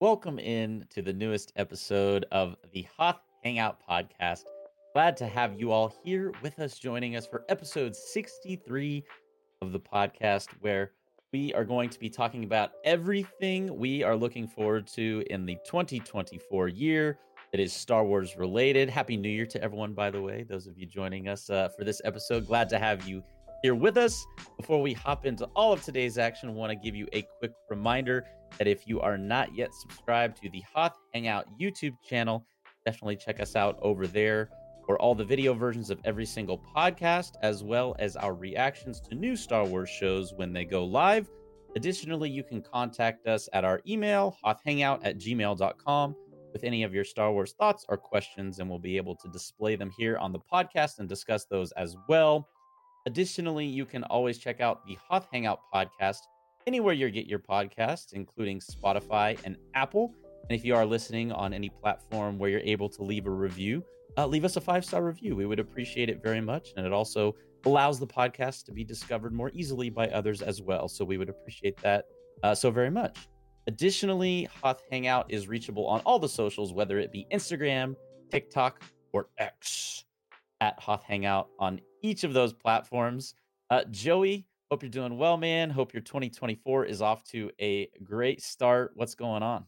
Welcome in to the newest episode of the Hoth Hangout podcast. Glad to have you all here with us, joining us for episode 63 of the podcast, where we are going to be talking about everything we are looking forward to in the 2024 year that is Star Wars related. Happy New Year to everyone, by the way, those of you joining us uh, for this episode. Glad to have you here with us. Before we hop into all of today's action, I want to give you a quick reminder that if you are not yet subscribed to the Hoth Hangout YouTube channel, definitely check us out over there for all the video versions of every single podcast, as well as our reactions to new Star Wars shows when they go live. Additionally, you can contact us at our email, hothhangout at gmail.com, with any of your Star Wars thoughts or questions, and we'll be able to display them here on the podcast and discuss those as well. Additionally, you can always check out the Hoth Hangout podcast anywhere you get your podcasts, including Spotify and Apple. And if you are listening on any platform where you're able to leave a review, uh, leave us a five star review. We would appreciate it very much. And it also allows the podcast to be discovered more easily by others as well. So we would appreciate that uh, so very much. Additionally, Hoth Hangout is reachable on all the socials, whether it be Instagram, TikTok, or X at Hoth Hangout on each of those platforms. Uh, Joey, Hope you're doing well, man. Hope your 2024 is off to a great start. What's going on?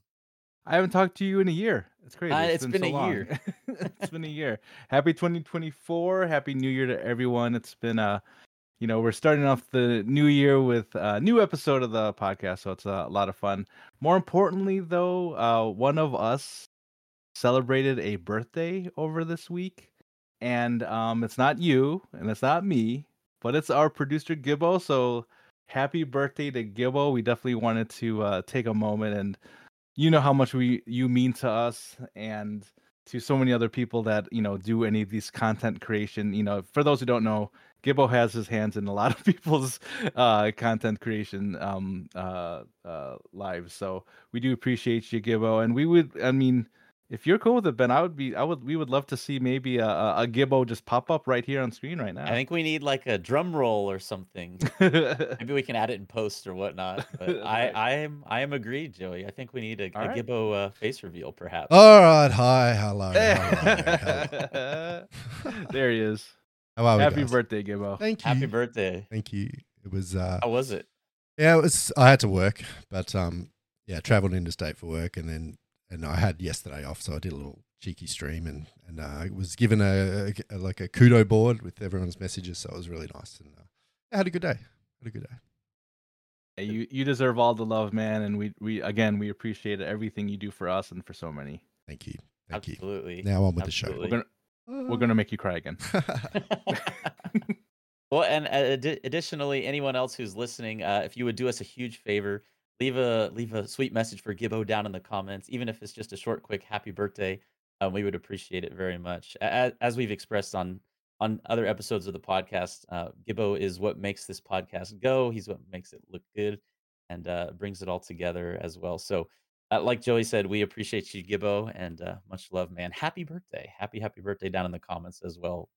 I haven't talked to you in a year. It's crazy. Uh, it's been, been so a year. it's been a year. Happy 2024. Happy New Year to everyone. It's been a, uh, you know, we're starting off the new year with a new episode of the podcast, so it's a lot of fun. More importantly, though, uh, one of us celebrated a birthday over this week, and um, it's not you, and it's not me but it's our producer Gibbo. So happy birthday to Gibbo. We definitely wanted to uh, take a moment and you know how much we you mean to us and to so many other people that you know do any of these content creation. You know, for those who don't know, Gibbo has his hands in a lot of people's uh, content creation um, uh, uh, lives. So we do appreciate you, Gibbo, and we would. I mean if you're cool with it, Ben, I would be. I would. We would love to see maybe a, a, Gibbo just pop up right here on screen right now. I think we need like a drum roll or something. maybe we can add it in post or whatnot. But I, I am, I am agreed, Joey. I think we need a, a right. Gibbo uh, face reveal, perhaps. All right. Hi. Hello. hello. there he is. How are we, Happy guys? birthday, Gibbo. Thank you. Happy birthday. Thank you. It was. uh How was it? Yeah, it was. I had to work, but um, yeah, traveled interstate for work, and then and I had yesterday off, so I did a little cheeky stream and and uh, was given a, a, like a kudo board with everyone's messages, so it was really nice and uh, I had a good day. Had a good day. you you deserve all the love, man, and we we again we appreciate everything you do for us and for so many. Thank you. Thank Absolutely. you. Now on with Absolutely. the show. We're gonna, we're gonna make you cry again. well, and uh, ad- additionally, anyone else who's listening, uh, if you would do us a huge favor, leave a leave a sweet message for Gibbo down in the comments, even if it's just a short, quick happy birthday. Um, we would appreciate it very much. As, as, we've expressed on on other episodes of the podcast, uh, Gibbo is what makes this podcast go. He's what makes it look good and uh, brings it all together as well. So, uh, like Joey said, we appreciate you, Gibbo, and uh, much love, man. Happy birthday! Happy happy birthday down in the comments as well.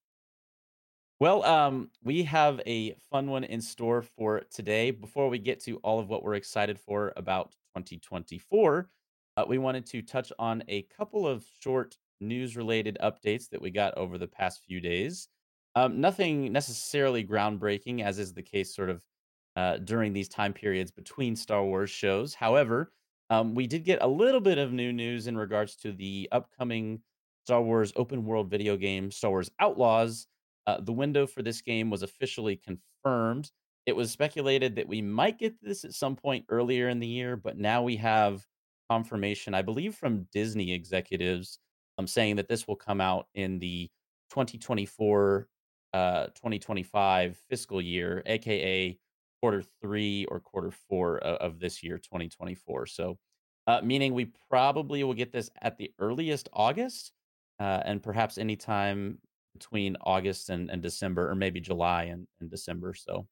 Well, um, we have a fun one in store for today. Before we get to all of what we're excited for about 2024, uh, we wanted to touch on a couple of short news related updates that we got over the past few days. Um, nothing necessarily groundbreaking, as is the case sort of uh, during these time periods between Star Wars shows. However, um, we did get a little bit of new news in regards to the upcoming Star Wars open world video game, Star Wars Outlaws uh, the window for this game was officially confirmed. It was speculated that we might get this at some point earlier in the year, but now we have confirmation, I believe, from Disney executives um, saying that this will come out in the 2024 uh, 2025 fiscal year, aka quarter three or quarter four of, of this year, 2024. So, uh, meaning we probably will get this at the earliest August, uh, and perhaps anytime between August and, and December, or maybe July and, and December. So,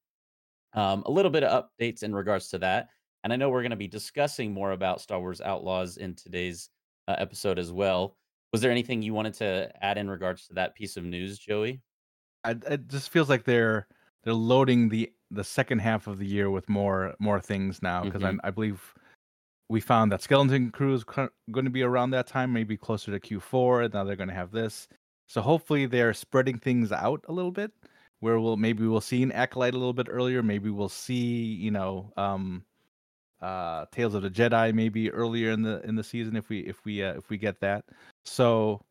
um, a little bit of updates in regards to that. And I know we're going to be discussing more about Star Wars Outlaws in today's uh, episode as well. Was there anything you wanted to add in regards to that piece of news, Joey? I, it just feels like they're they're loading the the second half of the year with more more things now because mm-hmm. I, I believe we found that Skeleton Crew is going to be around that time, maybe closer to Q4. And now they're going to have this. So hopefully they're spreading things out a little bit, where we'll maybe we'll see an acolyte a little bit earlier. Maybe we'll see you know um, uh, Tales of the Jedi maybe earlier in the in the season if we if we uh, if we get that. So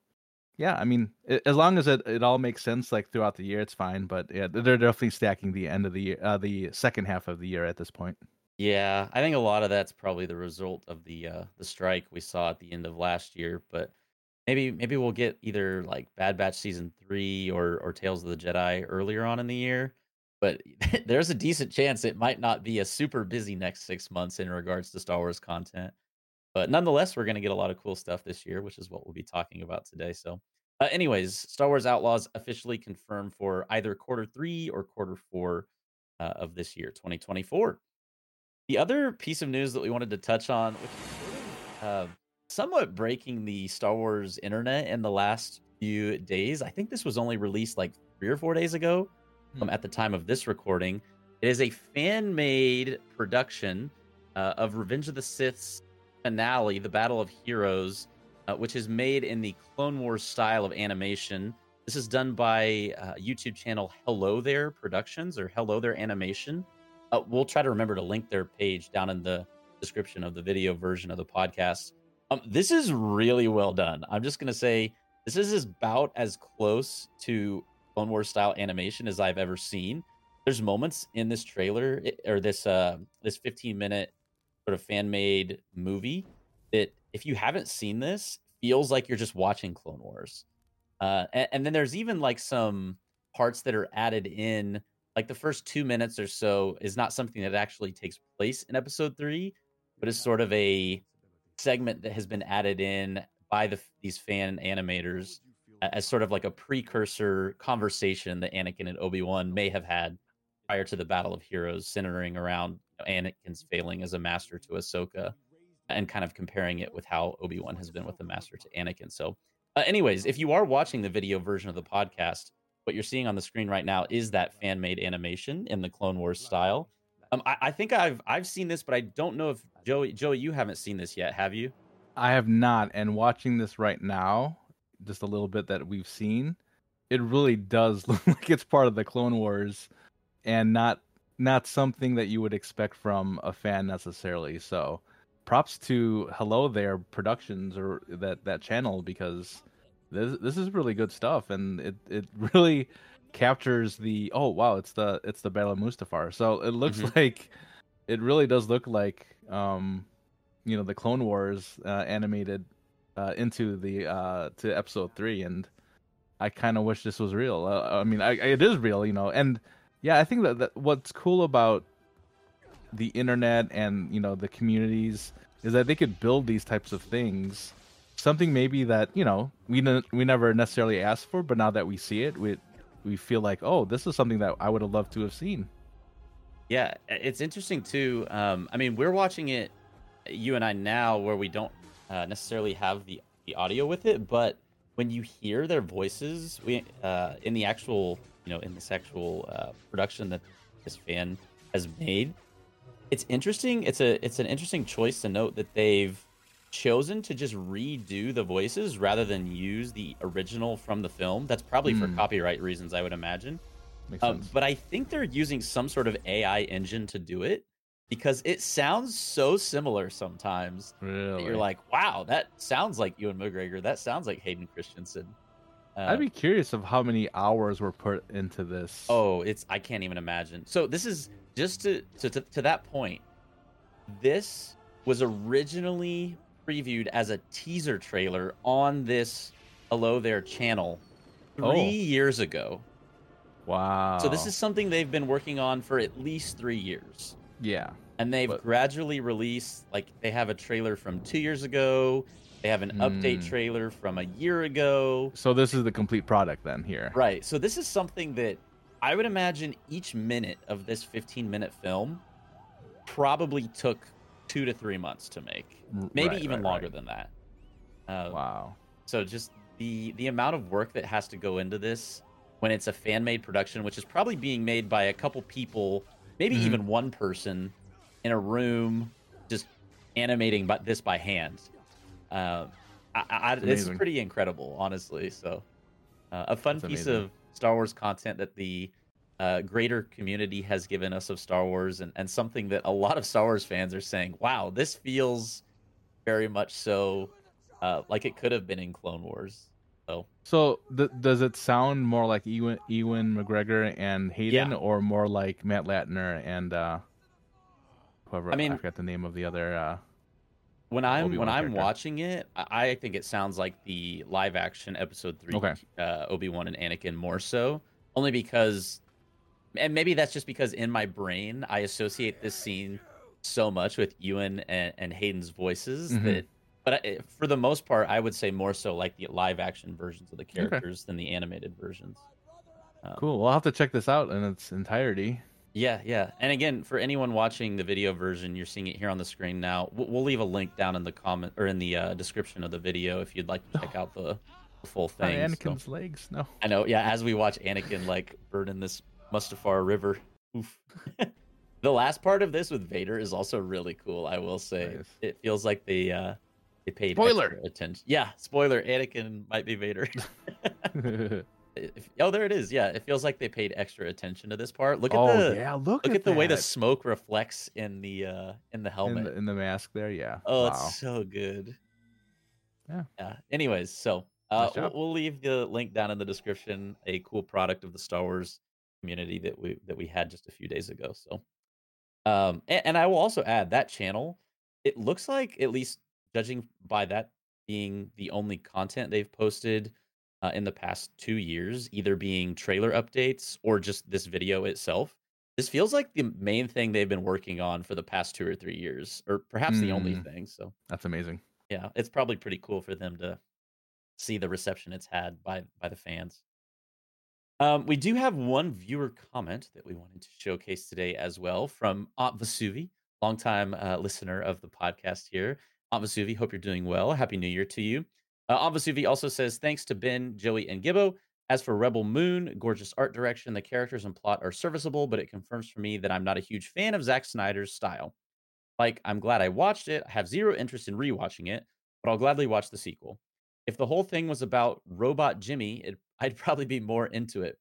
yeah, I mean, as long as it, it all makes sense like throughout the year, it's fine. But yeah, they're definitely stacking the end of the year, uh, the second half of the year at this point. Yeah, I think a lot of that's probably the result of the uh, the strike we saw at the end of last year. But maybe maybe we'll get either like Bad Batch season three or or Tales of the Jedi earlier on in the year. But there's a decent chance it might not be a super busy next six months in regards to Star Wars content. But nonetheless, we're going to get a lot of cool stuff this year, which is what we'll be talking about today. So, uh, anyways, Star Wars Outlaws officially confirmed for either quarter three or quarter four uh, of this year, 2024. The other piece of news that we wanted to touch on, which is uh, somewhat breaking the Star Wars internet in the last few days. I think this was only released like three or four days ago um, hmm. at the time of this recording. It is a fan made production uh, of Revenge of the Sith's finale, The Battle of Heroes, uh, which is made in the Clone Wars style of animation. This is done by uh, YouTube channel Hello There Productions or Hello There Animation. Uh, we'll try to remember to link their page down in the description of the video version of the podcast. Um, this is really well done. I'm just gonna say this is about as close to Clone Wars style animation as I've ever seen. There's moments in this trailer or this uh this 15 minute sort of fan made movie that if you haven't seen this feels like you're just watching Clone Wars. Uh, and, and then there's even like some parts that are added in like the first two minutes or so is not something that actually takes place in episode three, but is sort of a segment that has been added in by the these fan animators as sort of like a precursor conversation that Anakin and Obi Wan may have had prior to the Battle of Heroes, centering around Anakin's failing as a master to Ahsoka, and kind of comparing it with how Obi Wan has been with the master to Anakin. So, uh, anyways, if you are watching the video version of the podcast, what you're seeing on the screen right now is that fan made animation in the Clone Wars style. Um, I, I, think I've I've seen this, but I don't know if Joey Joey you haven't seen this yet, have you? I have not, and watching this right now, just a little bit that we've seen, it really does look like it's part of the Clone Wars, and not not something that you would expect from a fan necessarily. So, props to Hello There Productions or that that channel because this this is really good stuff, and it it really captures the oh wow it's the it's the Battle of Mustafar. So it looks mm-hmm. like it really does look like um you know the Clone Wars uh, animated uh, into the uh to episode three, and I kind of wish this was real. Uh, I mean, I, it is real, you know, and yeah, I think that, that what's cool about the internet and you know the communities is that they could build these types of things something maybe that you know we we never necessarily asked for, but now that we see it, we we feel like oh, this is something that I would have loved to have seen. Yeah, it's interesting too. Um, I mean, we're watching it, you and I now, where we don't uh, necessarily have the the audio with it, but when you hear their voices, we uh, in the actual you know in this actual uh, production that this fan has made, it's interesting. It's a it's an interesting choice to note that they've chosen to just redo the voices rather than use the original from the film. That's probably mm. for hmm. copyright reasons, I would imagine. Um, but I think they're using some sort of AI engine to do it because it sounds so similar sometimes. Really? you're like, wow, that sounds like Ewan McGregor. That sounds like Hayden Christensen. Uh, I'd be curious of how many hours were put into this. Oh, it's I can't even imagine. So this is just to to, to, to that point. This was originally previewed as a teaser trailer on this Hello There channel three oh. years ago. Wow. So this is something they've been working on for at least three years. Yeah. And they've but... gradually released, like, they have a trailer from two years ago. They have an mm. update trailer from a year ago. So this is the complete product then here. Right. So this is something that I would imagine each minute of this 15 minute film probably took two to three months to make, maybe right, even right, longer right. than that. Uh, wow. So just the the amount of work that has to go into this when it's a fan made production, which is probably being made by a couple people, maybe mm-hmm. even one person in a room, just animating but this by hand. Uh, I, I, it's pretty incredible, honestly. So, uh, a fun That's piece amazing. of Star Wars content that the uh, greater community has given us of Star Wars, and, and something that a lot of Star Wars fans are saying, "Wow, this feels very much so uh, like it could have been in Clone Wars." So, So th- does it sound more like Ewan, Ewan McGregor and Hayden, Yeah. or more like Matt Lanter and uh, whoever? I mean- I forgot the name of the other. Uh, when I'm Obi-Wan when I'm watching it, I, think it sounds like the live action Episode Three, Okay. uh, Obi Wan and Anakin more so, only because, and maybe that's just because in my brain I associate this scene so much with Ewan and, and Hayden's voices Mhm. that. But I, for the most part, I would say more so like the live action versions of the characters than the animated versions. Um, cool. We'll have to check this out in its entirety. Yeah, yeah. And again, for anyone watching the video version, you're seeing it here on the screen now. We'll, we'll leave a link down in the comment or in the uh, description of the video if you'd like to check out the, the full thing. So- Anakin's legs. No. I know, yeah. As we watch Anakin like burn in this Mustafar River. Oof. the last part of this with Vader is also really cool. I will say, Nice. it feels like the. uh they paid Spoiler! attention. Yeah, spoiler. Anakin might be Vader. If- oh, there it is. Yeah, it feels like they paid extra attention to this part. Look at oh the yeah, look, look at, the way the smoke reflects in the uh in the in helmet. the, in the mask there. Yeah. oh, wow. it's so good. Yeah. Yeah. Anyways, so uh Nice we'll, we'll leave the link down in the description. A cool product of the Star Wars community that we that we had just a few days ago. So um and, and I will also add that channel, it looks like at least judging by that being the only content they've posted uh, in the past two years, either being trailer updates or just this video itself. This feels like the main thing they've been working on for the past two or three years, or perhaps the only Mm. thing. So, That's amazing. yeah, it's probably pretty cool for them to see the reception it's had by by the fans. Um, we do have one viewer comment that we wanted to showcase today as well from Aunt Vasuvi, longtime uh, listener of the podcast here. Aunt hope you're doing well. Happy New Year to you. Uh, also says, thanks to Ben, Joey, and Gibbo. As for Rebel Moon, gorgeous art direction, the characters and plot are serviceable, but it confirms for me that I'm not a huge fan of Zack Snyder's style. Like, I'm glad I watched it. I have zero interest in rewatching it, but I'll gladly watch the sequel. If the whole thing was about Robot Jimmy, it, I'd probably be more into it.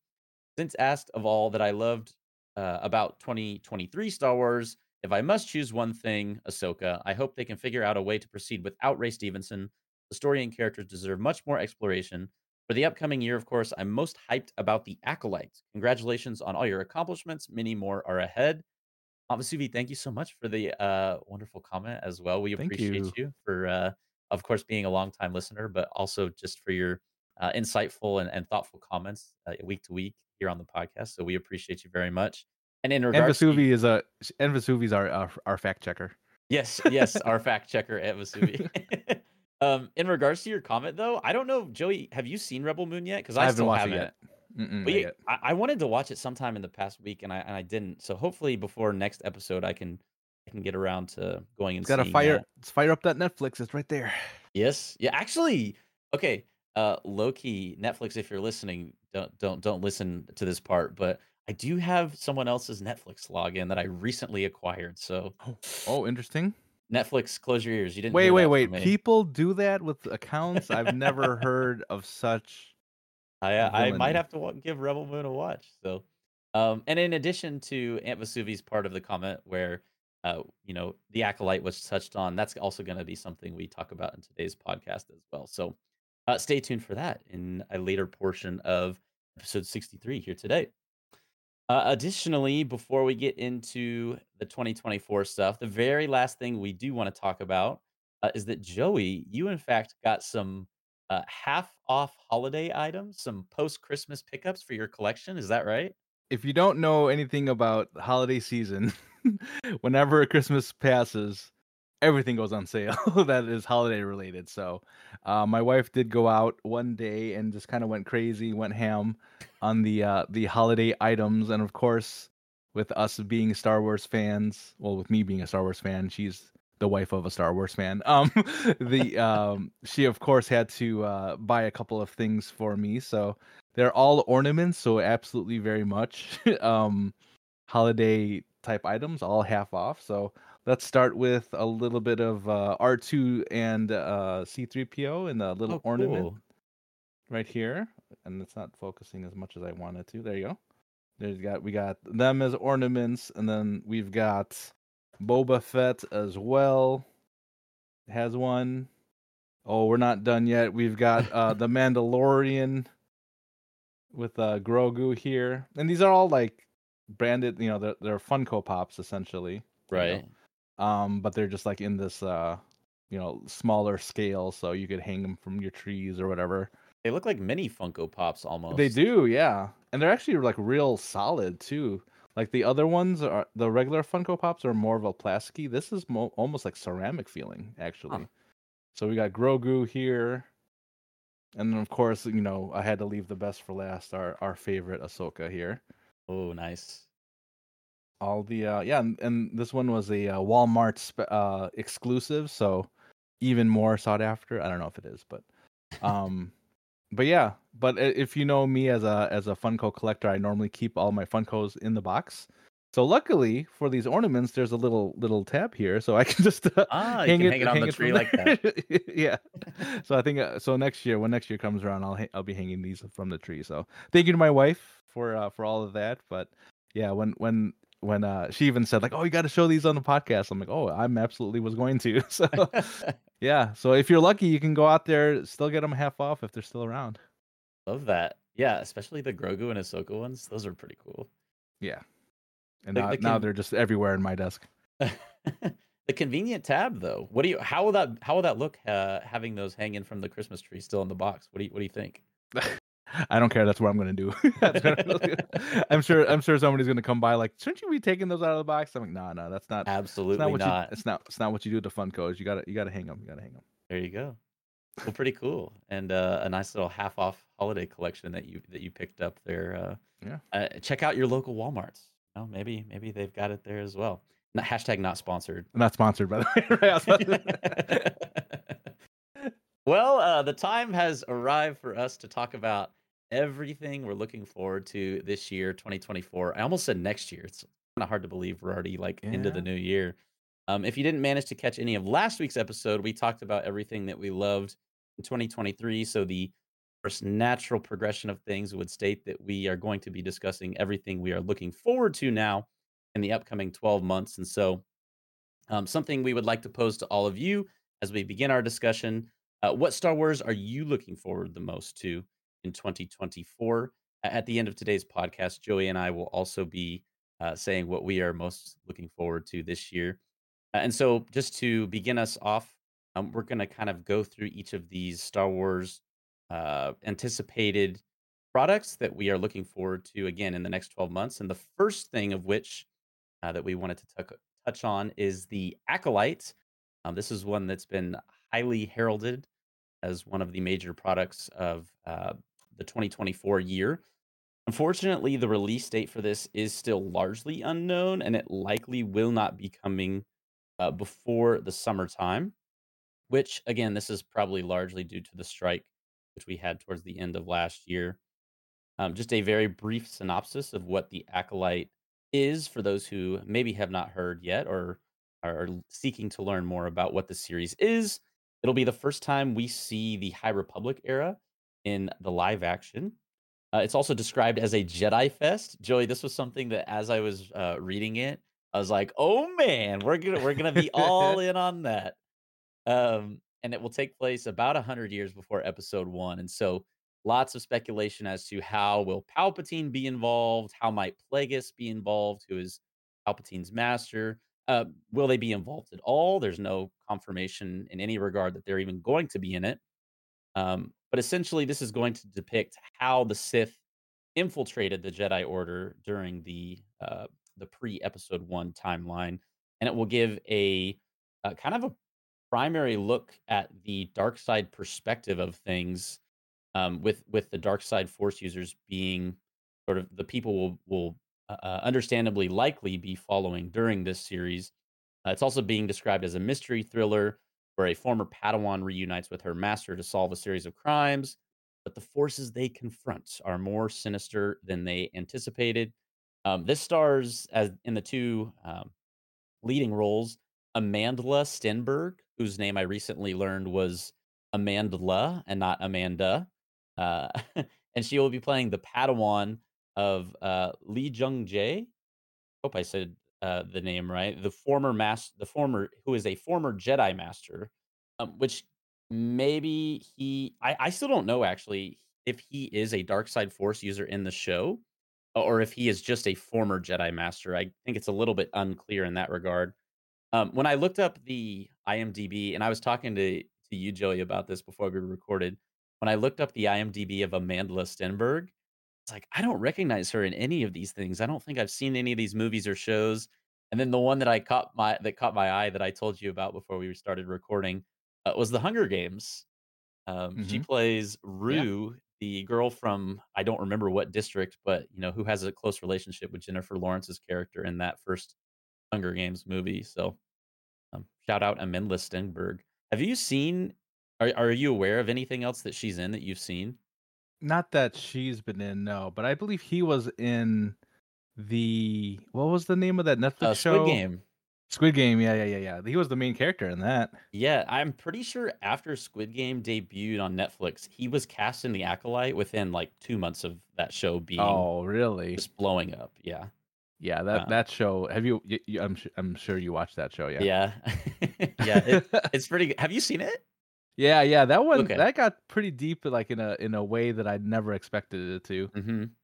Since asked of all that I loved uh, about 2023 Star Wars, if I must choose one thing, Ahsoka, I hope they can figure out a way to proceed without Ray Stevenson. The story and characters deserve much more exploration. For the upcoming year, of course, I'm most hyped about the Acolyte. Congratulations on all your accomplishments. Many more are ahead. Avasuvi, thank you so much for the uh, wonderful comment as well. We Thank appreciate you. you, for, uh, of course, being a longtime listener, but also just for your uh, insightful and, and thoughtful comments uh, week to week here on the podcast. So we appreciate you very much. And in And regards, to, Vesuvi is a and Vesuvi's our, our our fact checker. yes, yes, our fact checker at Vasuvi. um, in regards to your comment, though, I don't know, Joey, have you seen Rebel Moon yet? Because I, I haven't still watched haven't. it yet. But yeah. I, I wanted to watch it sometime in the past week, and I and I didn't. So hopefully, before next episode, I can I can get around to going and gotta seeing fire. that. Let's fire up that Netflix. It's right there. Yes, yeah. Actually, okay. Uh, low key Netflix. If you're listening, don't don't don't listen to this part. But I do have someone else's Netflix login that I recently acquired. So Oh, oh interesting. Netflix, close your ears. You didn't. Wait, wait, wait. People do that with accounts. I've never heard of such. I uh, I might have to give Rebel Moon a watch. So, um, and in addition to Aunt Vesuvi's part of the comment where, uh, you know, the acolyte was touched on, that's also going to be something we talk about in today's podcast as well. So, uh, stay tuned for that in a later portion of episode sixty-three here today. Uh, additionally, before we get into the 2024 stuff, the very last thing we do want to talk about uh, is that Joey, you in fact got some uh, half off holiday items, some post Christmas pickups for your collection. Is that right? If you don't know anything about holiday season, whenever Christmas passes, everything goes on sale that is holiday related. So, uh, my wife did go out one day and just kind of went crazy, went ham on the uh, the holiday items, and of course, with us being Star Wars fans, well, with me being a Star Wars fan, she's the wife of a Star Wars fan. Um, the um, she of course had to uh, buy a couple of things for me, so they're all ornaments, so absolutely very much um, holiday type items, all half off. So let's start with a little bit of uh, R2 and uh, C3PO and a little Oh, ornament cool. right here. And it's not focusing as much as I wanted to. There you go. There's got we got them as ornaments, and then we've got Boba Fett as well. Has one. Oh, we're not done yet. We've got uh the Mandalorian with uh Grogu here. And these are all like branded, you know, they're, they're Funko Pops essentially. There you Right. Um but they're just like in this uh you know smaller scale so you could hang them from your trees or whatever. They look like mini Funko Pops almost. they do yeah and they're actually like real solid too. Like the other ones are the regular funko pops are more of a plasticky this is mo- almost like ceramic feeling actually. So we got grogu here and then of course you know i had to leave the best for last our our favorite ahsoka here. Oh, nice. All the uh yeah and, and this one was a uh, walmart spe- uh exclusive so even more sought after. I don't know if it is but um but yeah but if you know me as a as a funko collector i normally keep all my funkos in the box. So luckily for these ornaments there's a little little tab here so i can just uh, Ah, you can hang it on the from tree like that. yeah. So i think uh, so next year when next year comes around i'll ha- i'll be hanging these from the tree. So thank you to my wife for uh, for all of that but yeah when when when uh she even said like oh you got to show these on the podcast i'm like oh i'm absolutely was going to so yeah so if you're lucky you can go out there still get them half off if they're still around Love that. Yeah, especially the Grogu and Ahsoka ones. Those are pretty cool. yeah and The- now, the now they're just everywhere in my desk the convenient tab though. What do you how will that how will that look uh, having those hanging from the Christmas tree still in the box? What do you what do you think? I don't care that's what i'm gonna do That's what I'm- sure i'm sure somebody's gonna come by like shouldn't you be taking those out of the box i'm like no no that's not Absolutely not what not. you it's not it's not what you do with the Funkos. You gotta you gotta hang them. You gotta hang them. There you go. Well, pretty cool, and uh, a nice little half off holiday collection that you that you picked up there. Uh, Yeah. Uh, check out your local WalMarts. You know, maybe maybe they've got it there as well. Not, hashtag not sponsored. Not sponsored by the way. Right, I was about to- well, uh, the time has arrived for us to talk about everything we're looking forward to this year, 2024. I almost said next year. It's kind of hard to believe we're already like into the new year. Um, if you didn't manage to catch any of last week's episode, we talked about everything that we loved in 2023. So the first natural progression of things would state that we are going to be discussing everything we are looking forward to now in the upcoming 12 months. And so, um, something we would like to pose to all of you as we begin our discussion uh, what Star Wars are you looking forward the most to in 2024? At the end of today's podcast, Joey and I will also be uh, saying what we are most looking forward to this year. And so, just to begin us off, um, we're going to kind of go through each of these Star Wars uh, anticipated products that we are looking forward to again in the next 12 months. And the first thing of which uh, that we wanted to touch on is the Acolyte. Um, this is one that's been highly heralded as one of the major products of uh, the 2024 year. Unfortunately, the release date for this is still largely unknown, and it likely will not be coming uh, before the summertime. Which, again, this is probably largely due to the strike which we had towards the end of last year. Um, just a very brief synopsis of what the Acolyte is for those who maybe have not heard yet or are seeking to learn more about what the series is. It'll be the first time we see the High Republic era in the live action. Uh, it's also described as a Jedi Fest. Joey, this was something that as I was uh, reading it, I was like, "Oh man, we're gonna we're gonna be all in on that." Um, and it will take place about a hundred years before Episode One, and so lots of speculation as to how will Palpatine be involved, how might Plagueis be involved, who is Palpatine's master. Uh, will they be involved at all? There's no confirmation in any regard that they're even going to be in it. Um, but essentially, this is going to depict how the Sith infiltrated the Jedi Order during the uh, the pre Episode One timeline, and it will give a, uh kind of a primary look at the dark side perspective of things, um, with with the dark side Force users being sort of the people will will uh, uh, understandably likely be following during this series. Uh, it's also being described as a mystery thriller where a former Padawan reunites with her master to solve a series of crimes, but the forces they confront are more sinister than they anticipated. Um, this stars as in the two um, leading roles Amandla Stenberg, whose name I recently learned was Amandla and not Amanda. Uh, and she will be playing the Padawan of uh, Lee Jung Jae. Hope I said uh, the name right. The former master, the former who is a former Jedi master, um, which maybe he. I, I still don't know actually if he is a dark side force user in the show or if he is just a former Jedi master. I think it's a little bit unclear in that regard. Um, when I looked up the IMDb, and I was talking to to you, Joey, about this before we recorded. When I looked up the IMDb of Amanda Stenberg, it's like I don't recognize her in any of these things. I don't think I've seen any of these movies or shows. And then the one that I caught my that caught my eye that I told you about before we started recording uh, was The Hunger Games. Um, She hmm plays Yeah. Rue, the girl from I don't remember what district, but you know who has a close relationship with Jennifer Lawrence's character in that first Hunger Games movie. So um, shout out Amanda Stenberg. Have you seen? Are Are you aware of anything else that she's in that you've seen? Not that she's been in, no, but I believe he was in the what was the name of that Netflix Uh, Squid show? Game. Squid Game. Yeah, yeah, yeah, yeah. He was the main character in that. Yeah, I'm pretty sure after Squid Game debuted on Netflix, he was cast in The Acolyte within like two months of that show being Oh, really? just blowing up. Yeah, Yeah, that uh, that show. Have you? y y- I'm I'm sure you watched that show. Yeah. yeah, yeah. It, it's pretty. good. Have you seen it? Yeah, yeah. That one Okay. that got pretty deep, like in a in a way that I never expected it to. hmm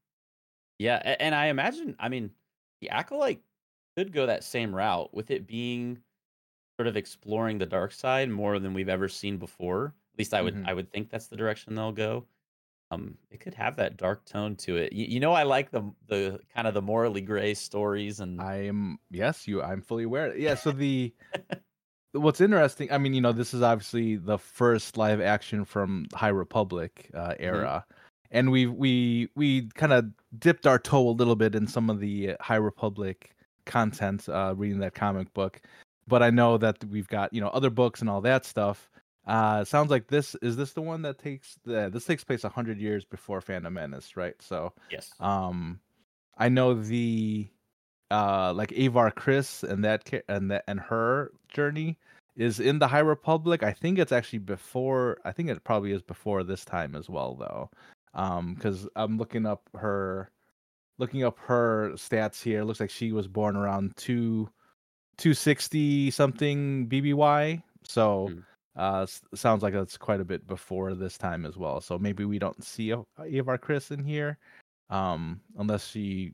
Yeah, and I imagine. I mean, The Acolyte could go that same route with it being sort of exploring the dark side more than we've ever seen before. At least I would hmm I would think that's the direction they'll go. Um, it could have that dark tone to it. You, you know, I like the the kind of the morally gray stories and I am yes, you. I'm fully aware. Yeah. So the what's interesting. I mean, you know, this is obviously the first live action from High Republic uh, Mhm. era, and we we we kind of dipped our toe a little bit in some of the High Republic content, uh, reading that comic book. But I know that we've got you know other books and all that stuff. Uh, sounds like this is this the one that takes the this takes place hundred years before Phantom Menace, right? So, yes, um, I know the uh like Avar Kriss and that and that and her journey is in the High Republic. I think it's actually before. I think it probably is before this time as well, though. Um, because I'm looking up her, looking up her stats here. It looks like she was born around two, two sixty something BBY. So, Mm. uh, sounds like it's quite a bit before this time as well. So maybe we don't see A- Avar Kriss in here, um, unless she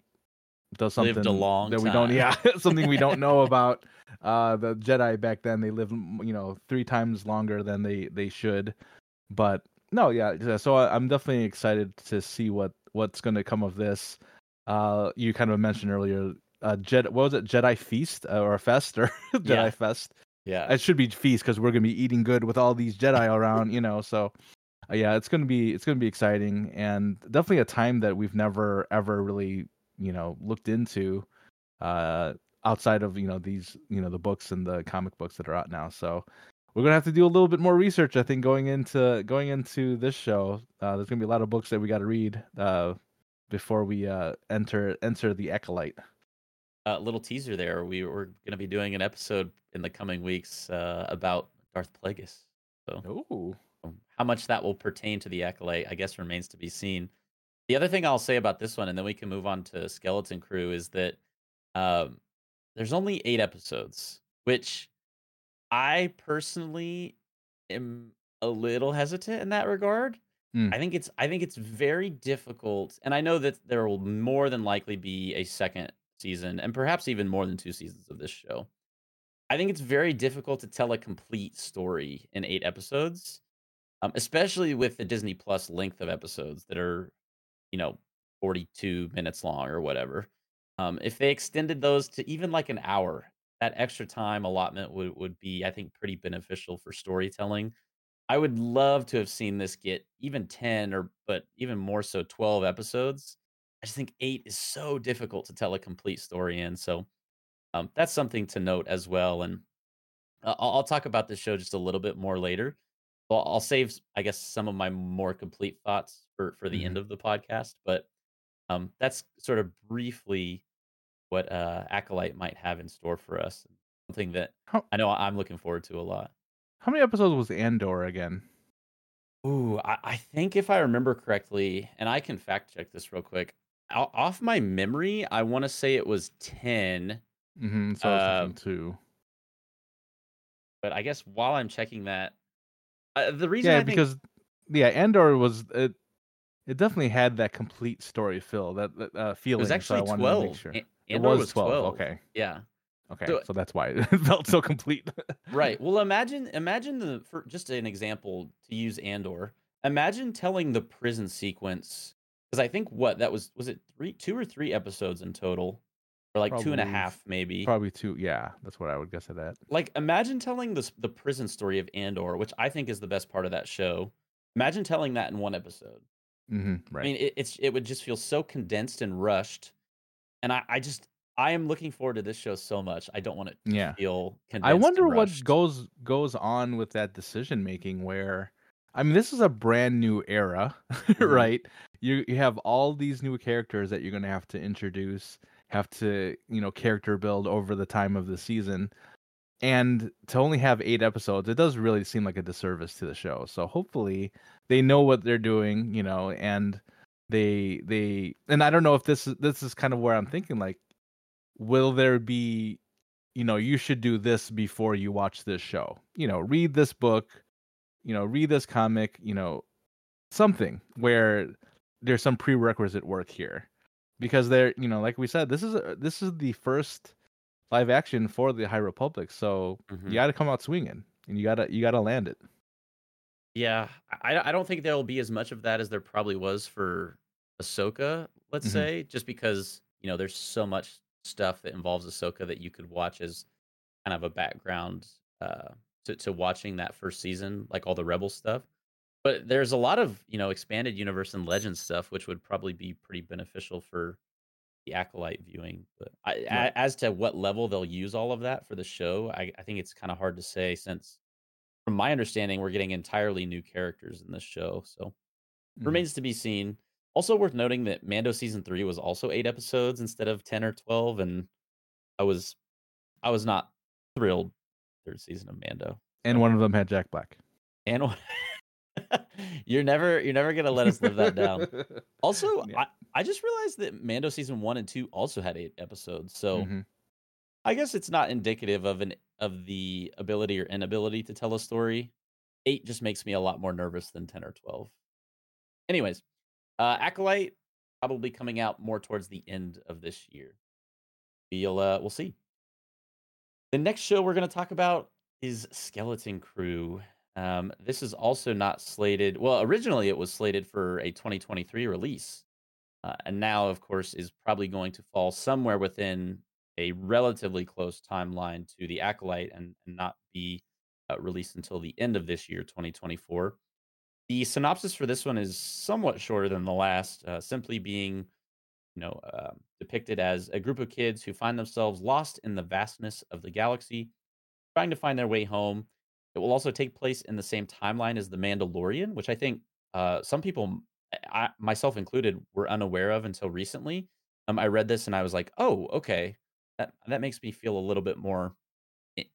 does lived something a long that time. we don't yeah something we don't know about uh the jedi back then they lived you know three times longer than they they should but no yeah so I- i'm definitely excited to see what what's going to come of this uh you kind of mentioned earlier uh jedi what was it jedi feast uh, or fest or jedi Yeah. fest Yeah, it should be feast because we're gonna be eating good with all these Jedi around, you know. So, uh, yeah, it's gonna be it's gonna be exciting and definitely a time that we've never ever really you know looked into, uh, outside of you know these you know the books and the comic books that are out now. So, we're gonna have to do a little bit more research, I think, going into going into this show. Uh, there's gonna be a lot of books that we got to read uh, before we uh, enter enter the acolyte. uh, little teaser there. We we're to be doing an episode in the coming weeks uh, about Darth Plagueis. So Oh, um, how much that will pertain to the acolyte, I guess, remains to be seen. The other thing I'll say about this one, and then we can move on to Skeleton Crew, is that um, there's only eight episodes, which I personally am a little hesitant in that regard. Mm. I think it's I think it's very difficult, and I know that there will more than likely be a second season, and perhaps even more than two seasons of this show. I think it's very difficult to tell a complete story in eight episodes, um, especially with the Disney Plus length of episodes that are, you know, 42 minutes long or whatever. Um, if they extended those to even like an hour, that extra time allotment would, would be, I think, pretty beneficial for storytelling. I would love to have seen this get even 10 or, but even more so, 12 episodes. I just think eight is so difficult to tell a complete story in. So um, that's something to note as well. And uh, I'll, I'll talk about this show just a little bit more later. Well, I'll save, I guess, some of my more complete thoughts for for the Mhm. end of the podcast. But um, that's sort of briefly what uh, Acolyte might have in store for us. something that How- I know I'm looking forward to a lot. How many episodes was Andor again? Ooh, I, I think if I remember correctly, and I can fact check this real quick. Off my memory, I want to say it was ten. Mm-hmm. So I was thinking two. But I guess while I'm checking that, uh, the reason Yeah, think because yeah, Andor was it. It definitely had that complete story feel that, uh, it feeling. was so I actually to twelve. sure. A- It Andor was, was 12. 12. Okay. Yeah. Okay. So- So, that's why it felt so complete. Right. Well, imagine imagine the for just an example to use Andor. Imagine telling the prison sequence because I think what that was was it three two or three episodes in total, or like two and a Probably half maybe. Probably two. Yeah, that's what I would guess at that. Like imagine telling this the prison story of Andor, which I think is the best part of that show. Imagine telling that in one episode. hmm Right. I mean, it, it's it would just feel so condensed and rushed, and I I just I am looking forward to this show so much. I don't want it to yeah. feel condensed. I wonder what goes goes on with that decision making where I mean this is a brand new era, Mm-hmm. right? You you have all these new characters that you're going to have to introduce, have to, you know, character build over the time of the season. And to only have 8 episodes, it does really seem like a disservice to the show. So hopefully they know what they're doing, you know, and they they and I don't know if this is this is kind of where I'm thinking like will there be you know you should do this before you watch this show you know read this book you know read this comic you know something where there's some prerequisite work here because they're you know like we said this is a, this is the first live action for the high republic so Mhm. you got to come out swinging and you got to you got to land it Yeah, I I don't think there will be as much of that as there probably was for Ahsoka, let's Mhm. say, just because you know there's so much stuff that involves Ahsoka that you could watch as kind of a background uh, to to watching that first season, like all the Rebel stuff. But there's a lot of you know expanded universe and legend stuff, which would probably be pretty beneficial for the acolyte viewing. But I, Right. as to what level they'll use all of that for the show, I, I think it's kind of hard to say since from my understanding, we're getting entirely new characters in this show. So Mhm. remains to be seen. Also worth noting that Mando season three was also eight episodes instead of ten or twelve, and I was I was not thrilled third season of Mando. and one of them had jack black And you're never you're never gonna let us live that down. Also, Yeah. I, I just realized that Mando season one and two also had eight episodes. So Mhm. I guess it's not indicative of an of the ability or inability to tell a story. Eight just makes me a lot more nervous than ten or twelve. Anyways, uh, Acolyte probably coming out more towards the end of this year. We'll uh, we'll see. The next show we're going to talk about is Skeleton Crew. Um, this is also not slated. Well, originally it was slated for a 2023 release, uh, and now, of course, is probably going to fall somewhere within a relatively close timeline to the Acolyte and, and not be uh, released until the end of this year, 2024. The synopsis for this one is somewhat shorter than the last, uh, simply being, you know, uh, depicted as a group of kids who find themselves lost in the vastness of the galaxy, trying to find their way home. It will also take place in the same timeline as The Mandalorian, which I think uh, some people, I, myself included, were unaware of until recently. Um, I read this and I was like, oh, okay, that that makes me feel a little bit more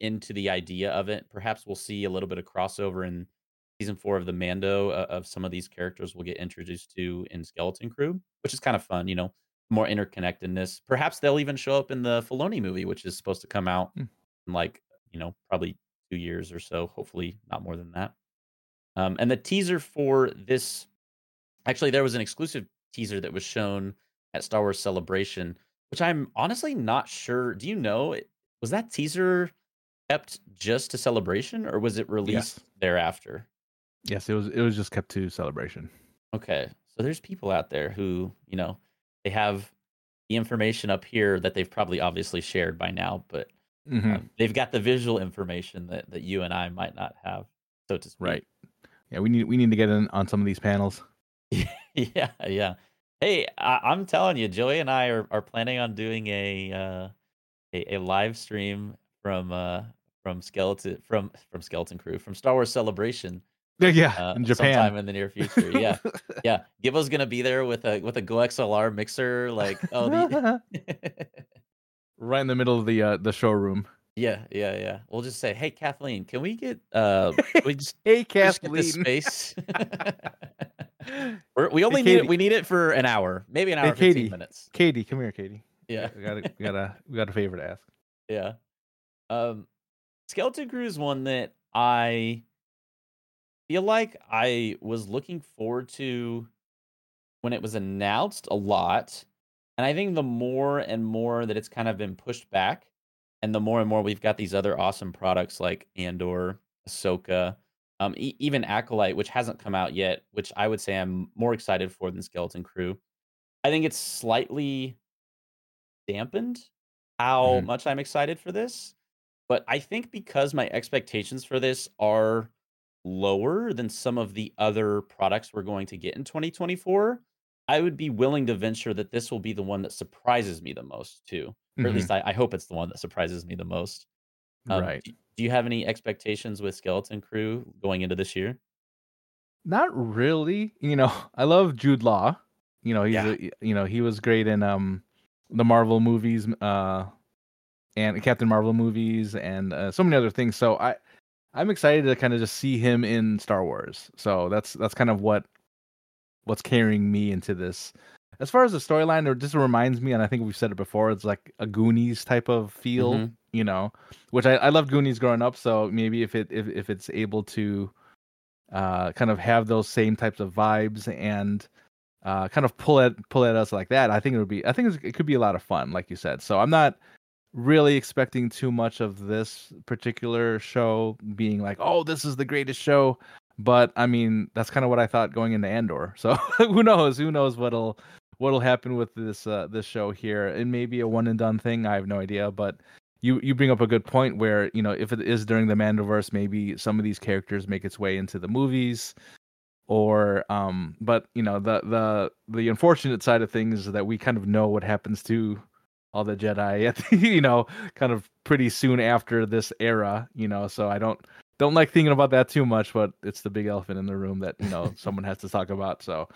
into the idea of it. Perhaps we'll see a little bit of crossover in season four of the Mando uh, of some of these characters we'll get introduced to in Skeleton Crew, which is kind of fun. You know, more interconnectedness. Perhaps they'll even show up in the Filoni movie, which is supposed to come out Hmm. in like you know probably two years or so. Hopefully, not more than that. Um, and the teaser for this, actually, there was an exclusive teaser that was shown at Star Wars Celebration, which I'm honestly not sure. Do you know? Was that teaser kept just to Celebration, or was it released Yes. thereafter? yes it was it was just kept to celebration Okay, so there's people out there who you know they have the information up here that they've probably obviously shared by now, but Mhm. um, they've got the visual information that that you and I might not have, so to speak. right yeah we need we need to get in on some of these panels yeah, yeah. Hey, I, I'm telling you, Joey and I are, are planning on doing a uh, a, a live stream from uh, from Skeleton from from Skeleton Crew from Star Wars Celebration yeah yeah uh, in japan sometime in the near future. Yeah, yeah. Gibbo's gonna be there with a with a Go XLR mixer. Like, oh, the right in the middle of the uh the showroom Yeah, yeah, yeah. We'll just say, "Hey, Kathleen, can we get, uh, we just hey, get this Kathleen. space?" We're we Hey, only need it we need it for an hour, maybe an Hey, hour, 15 minutes. Katie, come here, Katie. Yeah, We got a, we got a, we got a favor to ask. yeah. Um, Skeleton Crew is one that I feel like I was looking forward to when it was announced a lot. And I think the more and more that it's kind of been pushed back, and the more and more we've got these other awesome products like Andor, Ahsoka, um, e- even Acolyte, which hasn't come out yet, which I would say I'm more excited for than Skeleton Crew. I think it's slightly dampened how Mhm. much I'm excited for this. But I think because my expectations for this are lower than some of the other products we're going to get in 2024, I would be willing to venture that this will be the one that surprises me the most too. Or at Mhm. least I, I hope it's the one that surprises me the most. Um, right. do, do you have any expectations with Skeleton Crew going into this year? Not really. You know, I love Jude Law. You know, he's Yeah. a, you know, he was great in um the Marvel movies uh and Captain Marvel movies and uh, so many other things. So I I'm excited to kind of just see him in Star Wars. So that's that's kind of what what's carrying me into this. As far as the storyline, it just reminds me, and I think we've said it before, it's like a Goonies type of feel, Mhm. you know, which I, I loved Goonies growing up. So maybe if it if, if it's able to uh, kind of have those same types of vibes and uh, kind of pull at pull at us like that, I think it would be. I think it could be a lot of fun, like you said. So I'm not really expecting too much of this particular show being like, oh, this is the greatest show. But I mean, that's kind of what I thought going into Andor. So who knows? Who knows what'll what'll happen with this uh, this show here? It may be a one and done thing. I have no idea, but you you bring up a good point where you know if it is during the Mandoverse, maybe some of these characters make its way into the movies, or um. But you know the the the unfortunate side of things is that we kind of know what happens to all the Jedi at the, you know kind of pretty soon after this era. You know, so I don't don't like thinking about that too much, but it's the big elephant in the room that you know someone has to talk about. So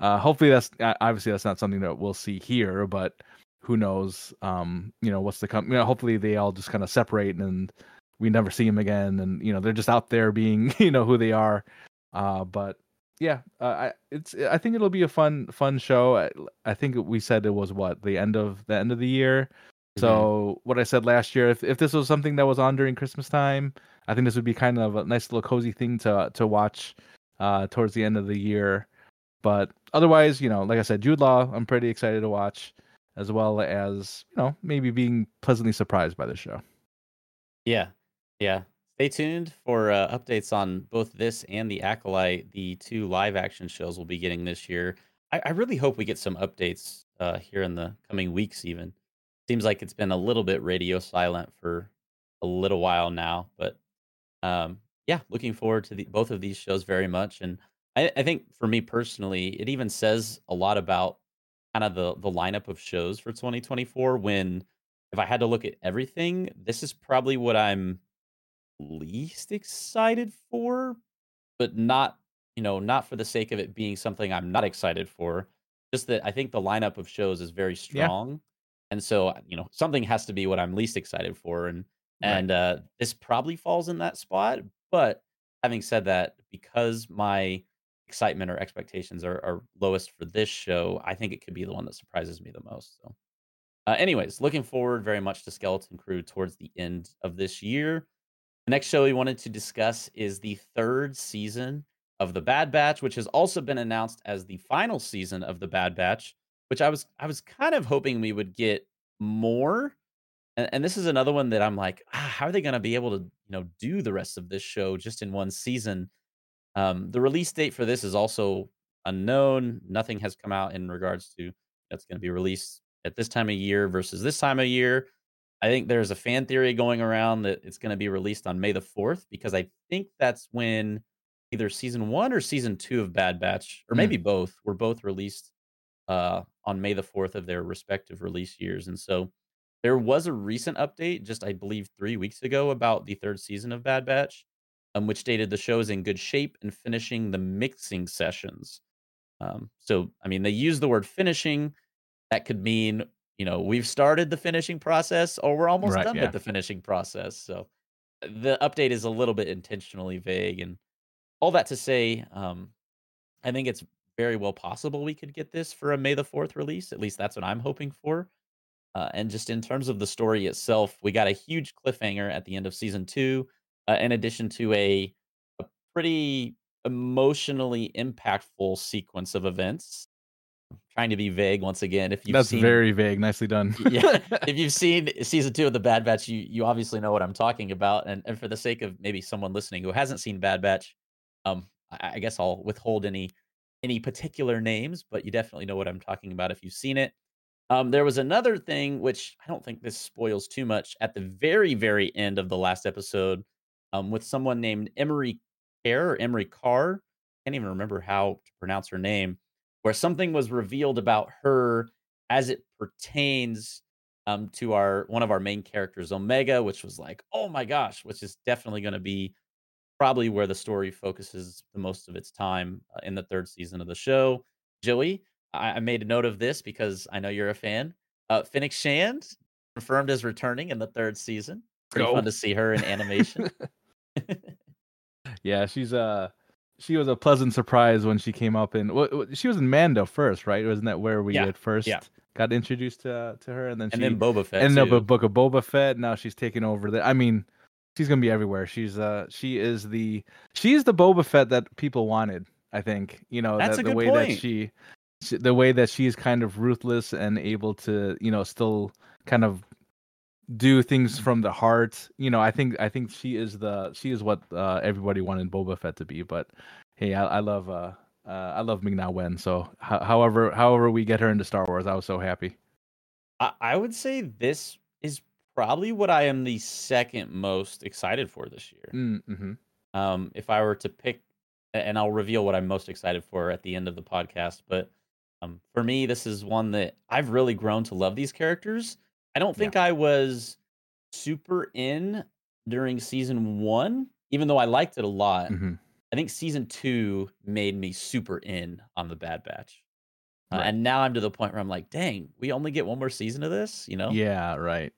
uh, hopefully that's uh, obviously that's not something that we'll see here, but who knows? Um, you know what's the come? You know, hopefully they all just kind of separate and we never see them again, and you know they're just out there being you know who they are. Uh, but yeah, uh, I it's I think it'll be a fun fun show. I, I think we said it was what the end of the end of the year. So what I said last year, if if this was something that was on during Christmas time, I think this would be kind of a nice little cozy thing to to watch uh, towards the end of the year. But otherwise, you know, like I said, Jude Law, I'm pretty excited to watch, as well as you know maybe being pleasantly surprised by the show. Yeah, yeah. Stay tuned for uh, updates on both this and the Acolyte, the two live action shows we'll be getting this year. I, I really hope we get some updates uh, here in the coming weeks. Even seems like it's been a little bit radio silent for a little while now, but um, yeah, looking forward to the, both of these shows very much. And I, I think for me personally, it even says a lot about kind of the the lineup of shows for 2024. When if I had to look at everything, this is probably what I'm least excited for, but not, you know, not for the sake of it being something I'm not excited for. Just that I think the lineup of shows is very Yeah. strong. And so, you know, something has to be what I'm least excited for. And Right. and uh this probably falls in that spot. But having said that, because my excitement or expectations are, are lowest for this show, I think it could be the one that surprises me the most. So uh, anyways, looking forward very much to Skeleton Crew towards the end of this year. The next show we wanted to discuss is the third season of The Bad Batch, which has also been announced as the final season of The Bad Batch, which I was I was kind of hoping we would get more. And, and this is another one that I'm like, ah, how are they going to be able to, you know, do the rest of this show just in one season? Um, the release date for this is also unknown. Nothing has come out in regards to that's going to be released at this time of year versus this time of year. I think there's a fan theory going around that it's going to be released on May the 4th because I think that's when either season one or season two of Bad Batch, or maybe both, were both released uh, on May the 4th of their respective release years. And so there was a recent update, just I believe three weeks ago, about the third season of Bad Batch, um, which stated the show is in good shape and finishing the mixing sessions. Um, so, I mean, they use the word finishing. That could mean you know we've started the finishing process or we're almost Right, done yeah. with the finishing process. So the update is a little bit intentionally vague, and all that to say, um, I think it's very well possible we could get this for a May the Fourth release. At least that's what I'm hoping for. Uh, and just in terms of the story itself, we got a huge cliffhanger at the end of season two, uh, in addition to a, a pretty emotionally impactful sequence of events. trying to be vague once again. If you've That's seen, very vague. Nicely done. yeah, if you've seen season two of the Bad Batch, you you obviously know what I'm talking about. And and for the sake of maybe someone listening who hasn't seen Bad Batch, um, I, I guess I'll withhold any any particular names, but you definitely know what I'm talking about if you've seen it. Um, there was another thing which I don't think this spoils too much at the very, very end of the last episode, um, with someone named Emery Kerr or Emerie Karr. I Can't even remember how to pronounce her name, where something was revealed about her as it pertains um, to our one of our main characters, Omega, which was like, oh my gosh, which is definitely going to be probably where the story focuses the most of its time uh, in the third season of the show. Joey, I, I made a note of this because I know you're a fan. Uh, Fennec Shand confirmed as returning in the third season. Pretty Go. fun to see her in animation. yeah, she's uh she was a pleasant surprise when she came up in. Well, she was in Mando first, right? Wasn't that where we Yeah, at first yeah. got introduced to to her, and then and she then Boba Fett. ended up too. a book of Boba Fett. Now she's taking over the. I mean, she's gonna be everywhere. She's uh she is the she's the Boba Fett that people wanted. I think you know That's that the way point. that she, she the way that she's kind of ruthless and able to you know still kind of do things from the heart. You know, I think I think she is the she is what uh, everybody wanted Boba Fett to be. But hey, I, I love uh, uh I love Ming Na Wen. So ho- however however we get her into Star Wars, I was so happy. I, I would say this is probably what I am the second most excited for this year. Mm-hmm. Um, if I were to pick, and I'll reveal what I'm most excited for at the end of the podcast, but um, for me, this is one that I've really grown to love these characters. I don't Yeah. think I was super in during season one, even though I liked it a lot. hmm I think season two made me super in on the Bad Batch. Uh, Right. And now I'm to the point where I'm like, dang, we only get one more season of this, you know? Yeah, right.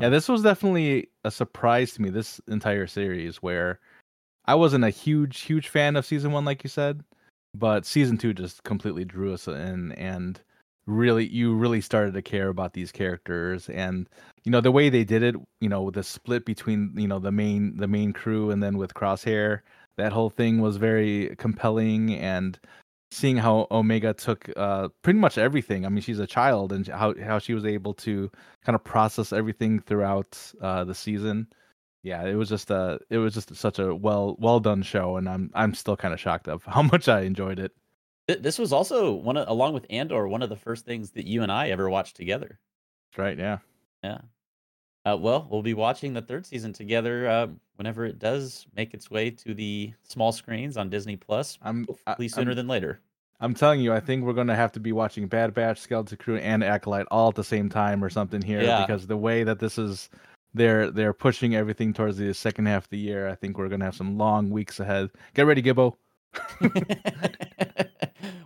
Yeah, Um, this was definitely a surprise to me. This entire series, where I wasn't a huge, huge fan of season one, like you said, but season two just completely drew us in, and really, you really started to care about these characters, and you know the way they did it. You know, the split between you know the main the main crew, and then with Crosshair, that whole thing was very compelling, and seeing how Omega took uh, pretty much everything. I mean, she's a child, and how how she was able to kind of process everything throughout uh, the season. Yeah, it was just a it was just such a well well done show, and I'm I'm still kind of shocked of how much I enjoyed it. this was also one of, along with Andor, one of the first things that you and I ever watched together. That's right. Yeah. Yeah. Uh, well, we'll be watching the third season together uh, whenever it does make its way to the small screens on Disney Plus. I'm I, Hopefully sooner I'm, than later. I'm telling you, I think we're gonna have to be watching Bad Batch, Skeleton Crew, and Acolyte all at the same time or something here Yeah. because the way that this is. They're they're pushing everything towards the second half of the year. I think we're gonna have some long weeks ahead. Get ready, Gibbo.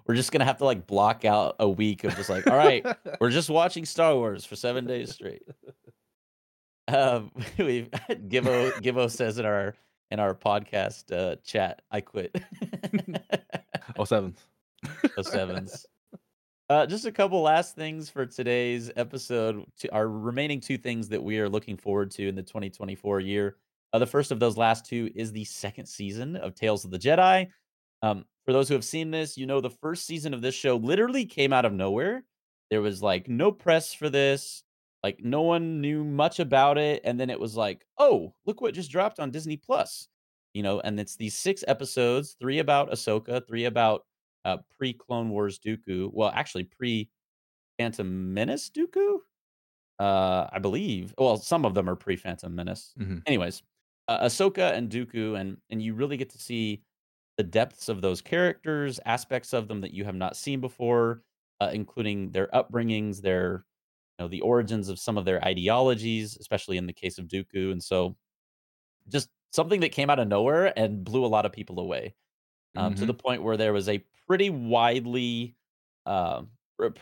We're just gonna have to like block out a week of just like, all right, we're just watching Star Wars for seven days straight. Um, we've Gibbo Gibbo says in our in our podcast uh, chat, I quit. oh sevens. Oh sevens. Uh, just a couple last things for today's episode. To our remaining two things that we are looking forward to in the 2024 year. Uh, the first of those last two is the second season of Tales of the Jedi. Um, for those who have seen this, you know the first season of this show literally came out of nowhere. There was like no press for this, like no one knew much about it, and then it was like, oh, look what just dropped on Disney Plus. You know, and it's these six episodes, three about Ahsoka, three about uh, pre Clone Wars Dooku. Well, actually, pre Phantom Menace Dooku. Uh, I believe. Well, some of them are pre Phantom Menace. Mhm. Anyways, uh, Ahsoka and Dooku, and and you really get to see the depths of those characters, aspects of them that you have not seen before, uh, including their upbringings, their you know the origins of some of their ideologies, especially in the case of Dooku, and so just something that came out of nowhere and blew a lot of people away um, to Mhm. the point where there was a pretty widely, a,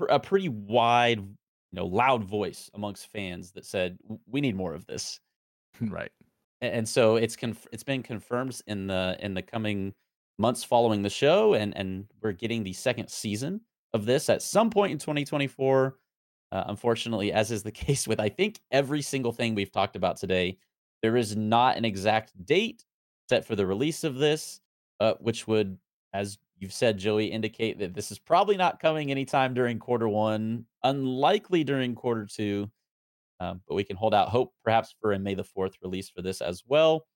a pretty wide you know loud voice amongst fans that said we need more of this. right. And so it's conf- it's been confirmed in the in the coming months following the show, and and we're getting the second season of this at some point in 2024. Uh, unfortunately, as is the case with I think every single thing we've talked about today, there is not an exact date set for the release of this, uh, which would, as you've said, Joey, indicate that this is probably not coming anytime during quarter one, unlikely during quarter two. Um, but we can hold out hope perhaps for a May the 4th release for this as well.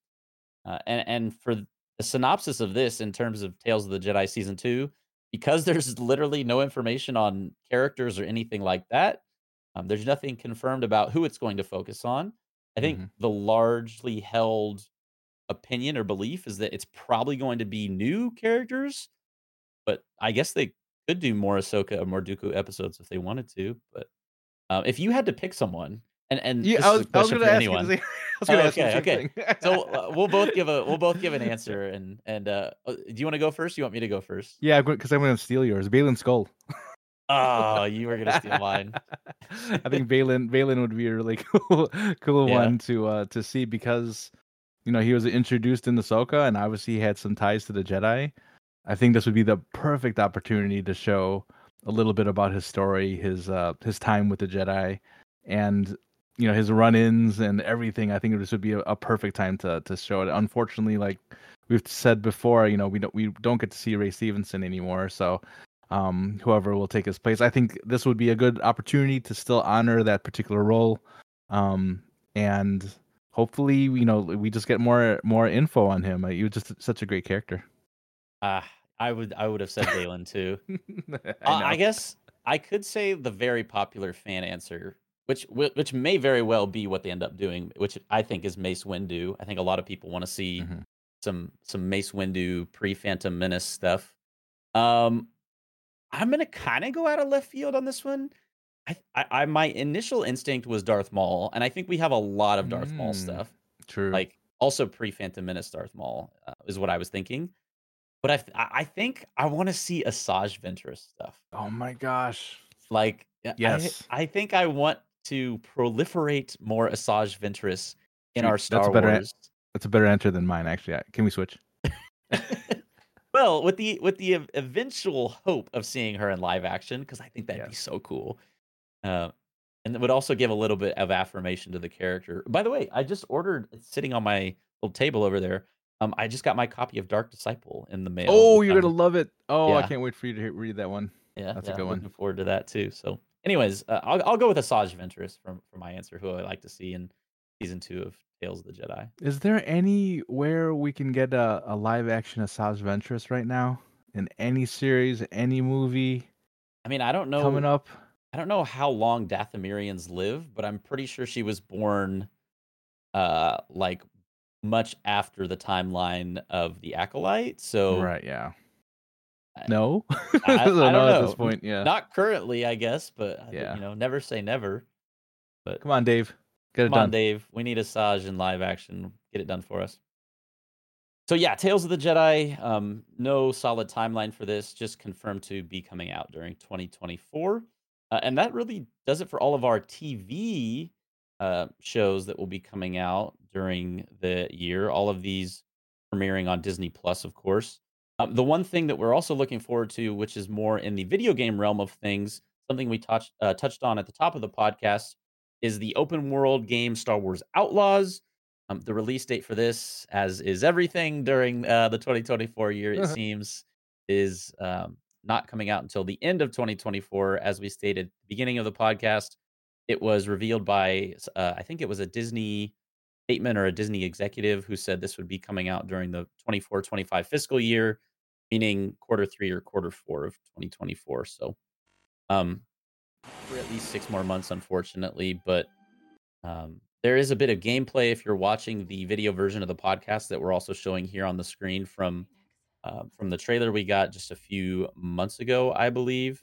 Uh, and, and for the synopsis of this in terms of Tales of the Jedi Season 2, because there's literally no information on characters or anything like that, um, there's nothing confirmed about who it's going to focus on. I think Mhm. the largely held opinion or belief is that it's probably going to be new characters, but I guess they could do more Ahsoka or more Dooku episodes if they wanted to. But um, if you had to pick someone, and and Yeah, I was, I was gonna ask anyone, you. the same- I was gonna Oh, okay, okay. so uh, we'll both give a we'll both give an answer. And and uh, uh, do you want to go first? You want me to go first? yeah, because I'm gonna steal yours. Baylan Skoll. Oh, you were gonna steal mine. I think Baylan Baylan would be a really cool cool Yeah. one to uh to see because you know he was introduced in Ahsoka and obviously he had some ties to the Jedi. I think this would be the perfect opportunity to show a little bit about his story, his uh his time with the Jedi, and you know his run-ins and everything. I think this would be a, a perfect time to to show it. Unfortunately, like we've said before, you know we don't we don't get to see Ray Stevenson anymore, so um, whoever will take his place. I think this would be a good opportunity to still honor that particular role, um, and hopefully, you know, we just get more more info on him. Uh, He was just such a great character. Ah, I would I would have said Baylan too. I, Uh, I guess I could say the very popular fan answer, which which may very well be what they end up doing, which I think is Mace Windu. I think a lot of people want to see Mhm. some some Mace Windu pre Phantom Menace stuff. Um, I'm gonna kind of go out of left field on this one. I, I, I my initial instinct was Darth Maul, and I think we have a lot of Darth Maul Mm, stuff. True. Like also pre Phantom Menace Darth Maul uh, is what I was thinking. But I I I think I want to see Asajj Ventress stuff. oh my gosh. Like, I- Yes. I, think I want to proliferate more Asajj Ventress in our That's a better Wars. That's a better answer than mine, actually. Can we switch? well, with the with the eventual hope of seeing her in live action, because I think that'd be so cool. Uh, and it would also give a little bit of affirmation to the character. By the way, I just ordered. It's sitting on my little table over there. Um, I just got my copy of Dark Disciple in the mail. Oh, you're I'm- gonna love it. Oh, I can't wait for you to read that one. Yeah, That's a yeah, good one. Looking forward to that too. So, anyways, uh, I'll I'll go with Asajj Ventress from for my answer, who I like to see in season two of Tales of the Jedi. Is there anywhere we can get a, a live action Asajj Ventress right now? In any series, any movie I mean, I don't know coming up? I don't know how long Dathomirians live, but I'm pretty sure she was born, uh, like much after the timeline of the acolyte. So, Right, yeah. I- No? I, So I don't know at this point, yeah. Not currently, I guess, but uh, Yeah. you know, never say never. But Come on, Dave. Get it Come on, done. Dave. We need Asajj in live action. Get it done for us. So yeah, Tales of the Jedi. Um, no solid timeline for this. Just confirmed to be coming out during 2024, uh, and that really does it for all of our TV uh, shows that will be coming out during the year. All of these premiering on Disney Plus, of course. Um, the one thing that we're also looking forward to, which is more in the video game realm of things, something we touched uh, touched on at the top of the podcast, is the open world game Star Wars Outlaws. Um, the release date for this, as is everything during uh, the 2024 year, it seems, is um, not coming out until the end of 2024. As we stated beginning of the podcast, it was revealed by, uh, I think it was a Disney statement or a Disney executive who said this would be coming out during the 24 25 fiscal year, meaning quarter three or quarter four of 2024. So, um, for at least six more months, unfortunately. But um, there is a bit of gameplay if you're watching the video version of the podcast that we're also showing here on the screen from uh, from the trailer we got just a few months ago, I believe.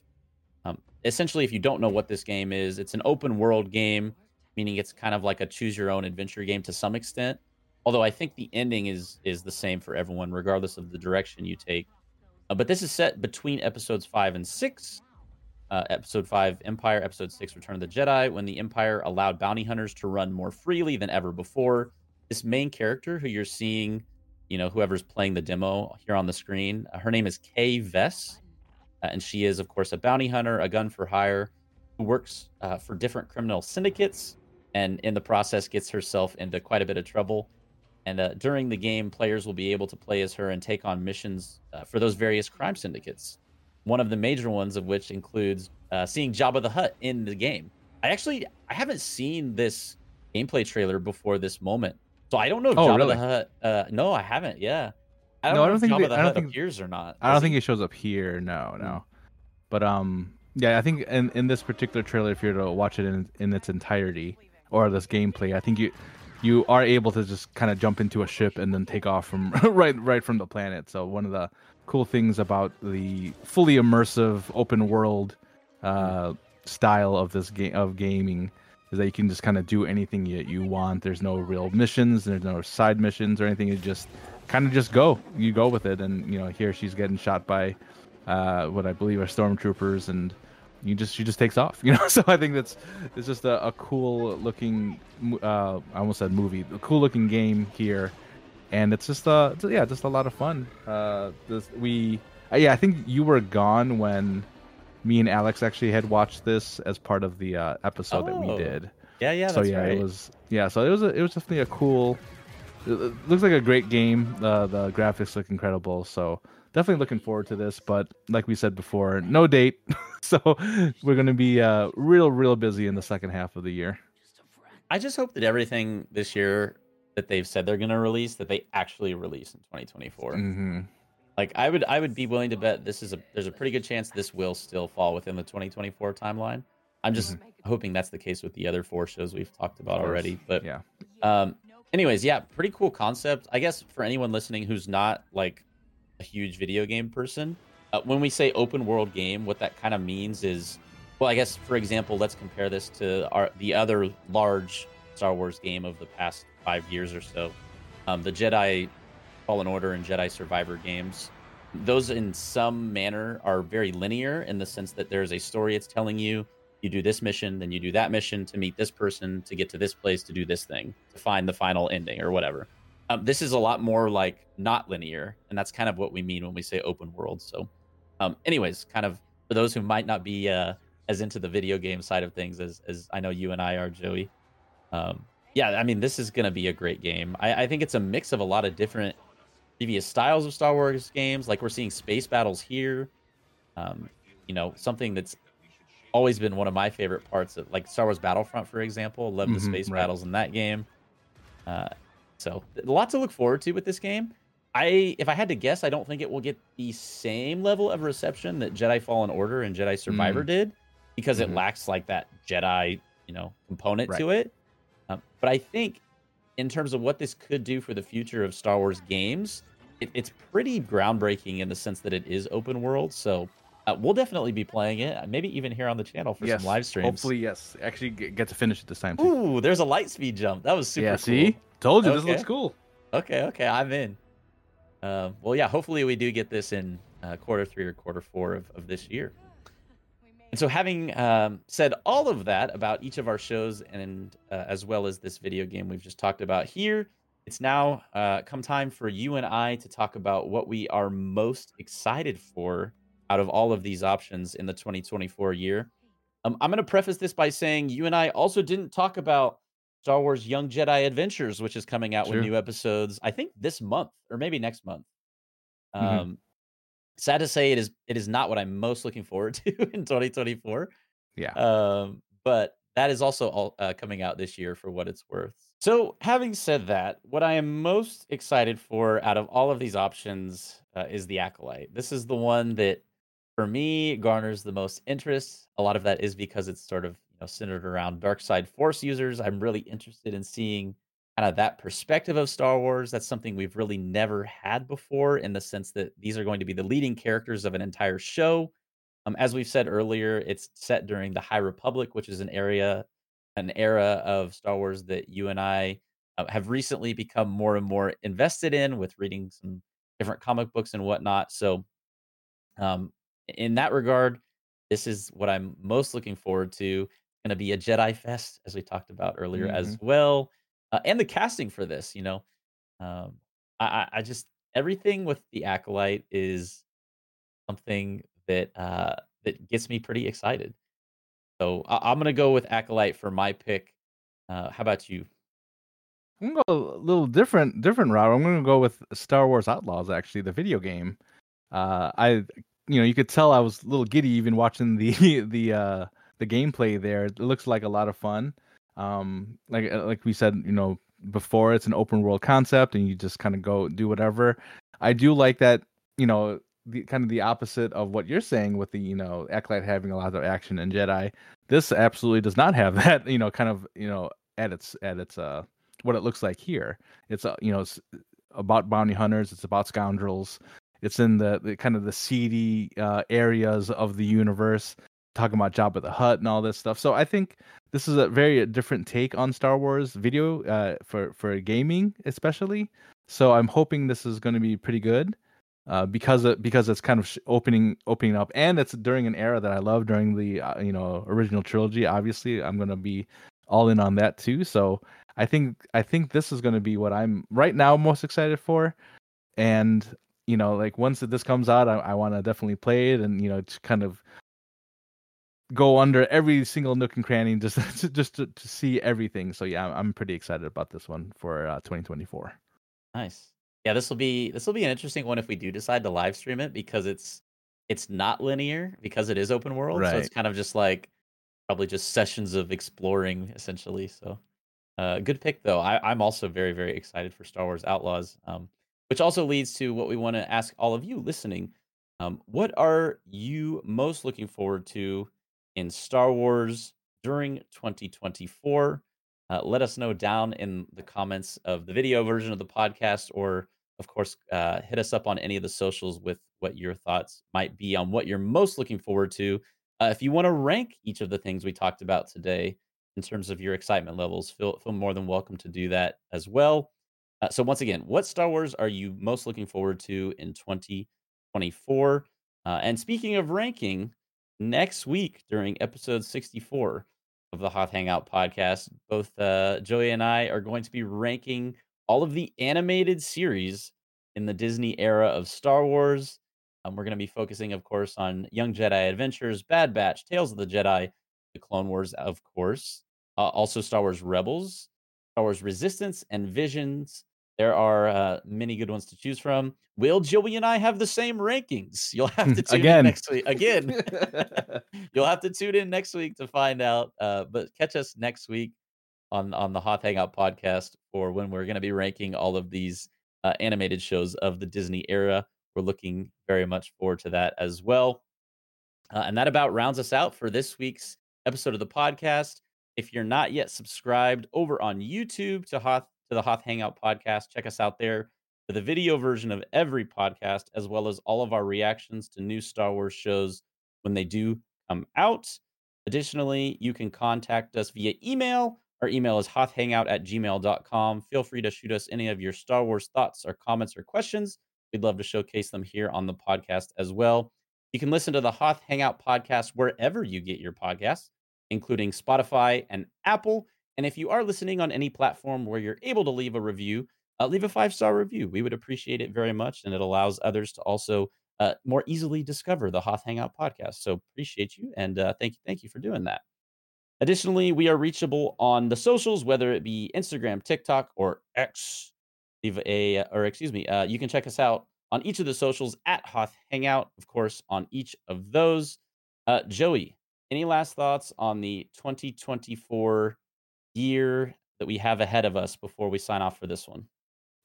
Um, essentially, if you don't know what this game is, it's an open world game, meaning it's kind of like a choose your own adventure game to some extent. Although I think the ending is is the same for everyone, regardless of the direction you take. Uh, but this is set between episodes five and six. uh, Episode Five Empire, Episode Six Return of the Jedi, when the Empire allowed bounty hunters to run more freely than ever before. This main character, who you're seeing, you know, whoever's playing the demo here on the screen, uh, her name is Kay Vess, uh, and she is, of course, a bounty hunter, a gun for hire, who works uh, for different criminal syndicates, and in the process gets herself into quite a bit of trouble. And uh, during the game, players will be able to play as her and take on missions uh, for those various crime syndicates. One of the major ones of which includes uh, seeing Jabba the Hutt in the game. I actually I haven't seen this gameplay trailer before this moment, so I don't know if Oh, Jabba really? the Hutt. Uh, no, I haven't. Yeah, I don't No, I don't if think Jabba they- the I don't Hutt think- appears or not. I don't think he? it shows up here. No, no. But um, yeah, I think in in this particular trailer, if you're to watch it in in its entirety or this gameplay, I think you you are able to just kind of jump into a ship and then take off from right right from the planet. So one of the cool things about the fully immersive open world uh, style of this game of gaming is that you can just kind of do anything you, you want. There's no real missions. There's no side missions or anything. You just kind of just go. You go with it, and you know here she's getting shot by uh, what I believe are stormtroopers, and you just she just takes off. You know, so I think that's it's just a, a cool looking. Uh, I almost said movie. A cool looking game here, and it's just uh yeah, just a lot of fun. Uh, this we uh, yeah, I think you were gone when me and Alex actually had watched this as part of the uh, episode that we Oh, did. Yeah, yeah, so yeah, right. it was yeah. So it was a, it was definitely a cool. Looks like a great game. Uh, the graphics look incredible. So definitely looking forward to this. But like we said before, no date. so we're gonna be uh, real real busy in the second half of the year. I just hope that everything this year that they've said they're going to release that they actually release in 2024. Mm-hmm. Like I would I would be willing to bet this is a there's a pretty good chance this will still fall within the 2024 timeline. I'm just hoping that's the case with the other four shows we've talked about already. But Yeah. um anyways, yeah, pretty cool concept. I guess for anyone listening who's not like a huge video game person, uh, when we say open world game, what that kind of means is well, I guess for example, let's compare this to our the other large Star Wars game of the past 5 years or so. Um the Jedi Fallen Order and Jedi Survivor games. Those, in some manner, are very linear in the sense that there's a story it's telling you. You do this mission, then you do that mission to meet this person, to get to this place, to do this thing, to find the final ending or whatever. Um, this is a lot more like not linear, and that's kind of what we mean when we say open world. So, um, anyways, kind of for those who might not be uh, as into the video game side of things as as I know you and I are, Joey. Um, yeah, I mean, this is going to be a great game. I, I think it's a mix of a lot of different previous styles of Star Wars games. Like we're seeing space battles here. Um, you know, something that's always been one of my favorite parts of like Star Wars Battlefront, for example. Love the Mhm, space right. battles in that game. Uh, so a lot to look forward to with this game. I, if I had to guess, I don't think it will get the same level of reception that Jedi Fallen Order and Jedi Survivor did, because Mhm. it lacks like that Jedi, you know, component Right. to it. Um, but I think in terms of what this could do for the future of Star Wars games, it, it's pretty groundbreaking in the sense that it is open world. So uh, we'll definitely be playing it, uh, maybe even here on the channel for yes. some live streams. Hopefully, yes. Actually, get, to finish it this time. Too. Ooh, there's a light speed jump. That was super yeah. cool. See, told you this looks cool. Okay, okay, I'm in. Um, well, yeah, hopefully we do get this in uh, quarter three or quarter four of, of this year. And so, having um, said all of that about each of our shows and uh, as well as this video game we've just talked about here, it's now uh, come time for you and I to talk about what we are most excited for out of all of these options in the 2024 year. Um, I'm going to preface this by saying you and I also didn't talk about Star Wars Young Jedi Adventures, which is coming out Sure. with new episodes, I think this month or maybe next month. Mhm. Um, sad to say, it is it is not what I'm most looking forward to in 2024. Yeah. Um, but that is also all uh, coming out this year for what it's worth. So, having said that, what I am most excited for out of all of these options uh, is the Acolyte. This is the one that, for me, garners the most interest. A lot of that is because it's sort of you know centered around dark side Force users. I'm really interested in seeing kind of that perspective of Star Wars. That's something we've really never had before, in the sense that these are going to be the leading characters of an entire show. Um, as we've said earlier, it's set during the High Republic, which is an area, an era of Star Wars that you and I uh, have recently become more and more invested in with reading some different comic books and whatnot. So, um, in that regard, this is what I'm most looking forward to. Gonna be a Jedi fest, as we talked about earlier as Mhm. well, uh, and the casting for this, you know, um, I I just everything with the Acolyte is something that, uh, that gets me pretty excited. So I I'm gonna go with Acolyte for my pick. Uh, how about you? I'm gonna go a little different different route. I'm gonna go with Star Wars Outlaws, actually, the video game. Uh, I, you know, you could tell I was a little giddy even watching the the uh the gameplay there. It looks like a lot of fun. Um, like uh, like we said, you know, before it's an open world concept and you just kind of go do whatever. I do like that, you know, the kind of the opposite of what you're saying with the, you know, Acolyte having a lot of action and Jedi. This absolutely does not have that, you know, kind of, you know, at its at its uh what it looks like here. It's uh, you know, it's about bounty hunters, it's about scoundrels it's in the, the kind of the seedy uh, areas of the universe, talking about Jabba the Hutt and all this stuff. So I think this is a very different take on Star Wars video uh, for for gaming, especially. So I'm hoping this is going to be pretty good. Uh, because because it's kind of opening opening up, and it's during an era that I love during the uh, you know original trilogy. Obviously, I'm gonna be all in on that too. So I think I think this is gonna be what I'm right now most excited for, and you know, like once this comes out, I, I want to definitely play it and you know, to kind of go under every single nook and cranny just just to, to see everything. So yeah, I'm, pretty excited about this one for uh, 2024. Nice. Yeah, this will be this will be an interesting one if we do decide to live stream it because it's it's not linear because it is open world. So it's kind of just like probably just sessions of exploring essentially. So uh, good pick though. I, I'm also very very excited for Star Wars Outlaws, um, which also leads to what we want to ask all of you listening. Um, what are you most looking forward to in Star Wars during 2024? Uh, let us know down in the comments of the video version of the podcast, or of course, uh, hit us up on any of the socials with what your thoughts might be on what you're most looking forward to. Uh, if you want to rank each of the things we talked about today in terms of your excitement levels, feel feel more than welcome to do that as well. Uh, so once again, what Star Wars are you most looking forward to in 2024? Uh, and speaking of ranking, next week during episode 64 of the Hoth Hangout podcast, both uh, Joey and I are going to be ranking all of the animated series in the Disney era of Star Wars. Um, we're going to be focusing, of course, on Young Jedi Adventures, Bad Batch, Tales of the Jedi, The Clone Wars, of course, uh, also Star Wars Rebels, Star Wars Resistance, and Visions. There are uh, many good ones to choose from. Will Joey and I have the same rankings? You'll have to tune in Again. next week. Again. You'll have to tune in next week to find out. Uh, but catch us next week on on the Hoth Hangout podcast for when we're going to be ranking all of these uh, animated shows of the Disney era. We're looking very much forward to that as well. Uh, and that about rounds us out for this week's episode of the podcast. If you're not yet subscribed over on YouTube to Hoth to the Hoth Hangout podcast, check us out there for the video version of every podcast, as well as all of our reactions to new Star Wars shows when they do come out. Additionally, you can contact us via email. Our email is hothhangout at gmail.com. Feel free to shoot us any of your Star Wars thoughts or comments or questions. We'd love to showcase them here on the podcast as well. You can listen to the Hoth Hangout podcast wherever you get your podcasts, including Spotify and Apple. And if you are listening on any platform where you're able to leave a review, uh, leave a five star review. We would appreciate it very much, and it allows others to also uh, more easily discover the Hoth Hangout podcast. So appreciate you, and uh, thank you, thank you for doing that. Additionally, we are reachable on the socials, whether it be Instagram, TikTok, or X. Leave a, or excuse me, uh, you can check us out on each of the socials at Hoth Hangout, of course, on each of those. Uh, Joey, any last thoughts on the 2024 year that we have ahead of us before we sign off for this one?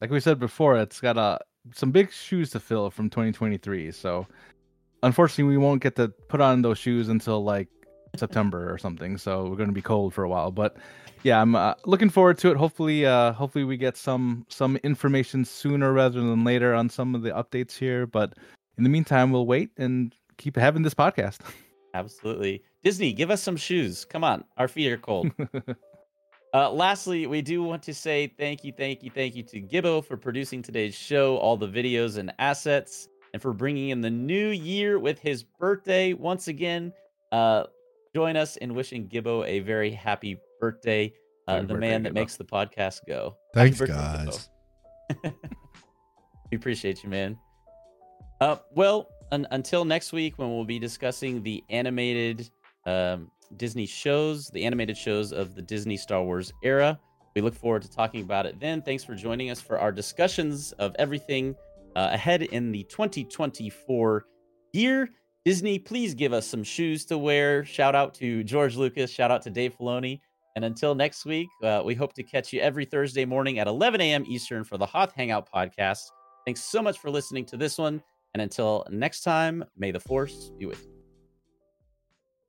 like we said before, it's got uh, some big shoes to fill from 2023. So unfortunately, we won't get to put on those shoes until like September or something. So we're going to be cold for a while. But yeah, I'm uh, looking forward to it. Hopefully, uh, hopefully we get some some information sooner rather than later on some of the updates here. But in the meantime, we'll wait and keep having this podcast. Absolutely. Disney, give us some shoes. Come on. Our feet are cold. Uh, lastly, we do want to say thank you, thank you, thank you to Gibbo for producing today's show, all the videos and assets, and for bringing in the new year with his birthday. Once again, uh, join us in wishing Gibbo a very happy birthday. Uh, Happy the birthday, man that Gibbo. makes the podcast go. Thanks, birthday, guys. we appreciate you, man. Uh, well, un- until next week when we'll be discussing the animated um, Disney shows, the animated shows of the Disney Star Wars era. We look forward to talking about it then. Thanks for joining us for our discussions of everything uh, ahead in the 2024 year. Disney, please give us some shoes to wear. Shout out to George Lucas. Shout out to Dave Filoni. And until next week, uh, we hope to catch you every Thursday morning at 11 a.m. Eastern for the Hoth Hangout podcast. Thanks so much for listening to this one. And until next time, may the force be with you.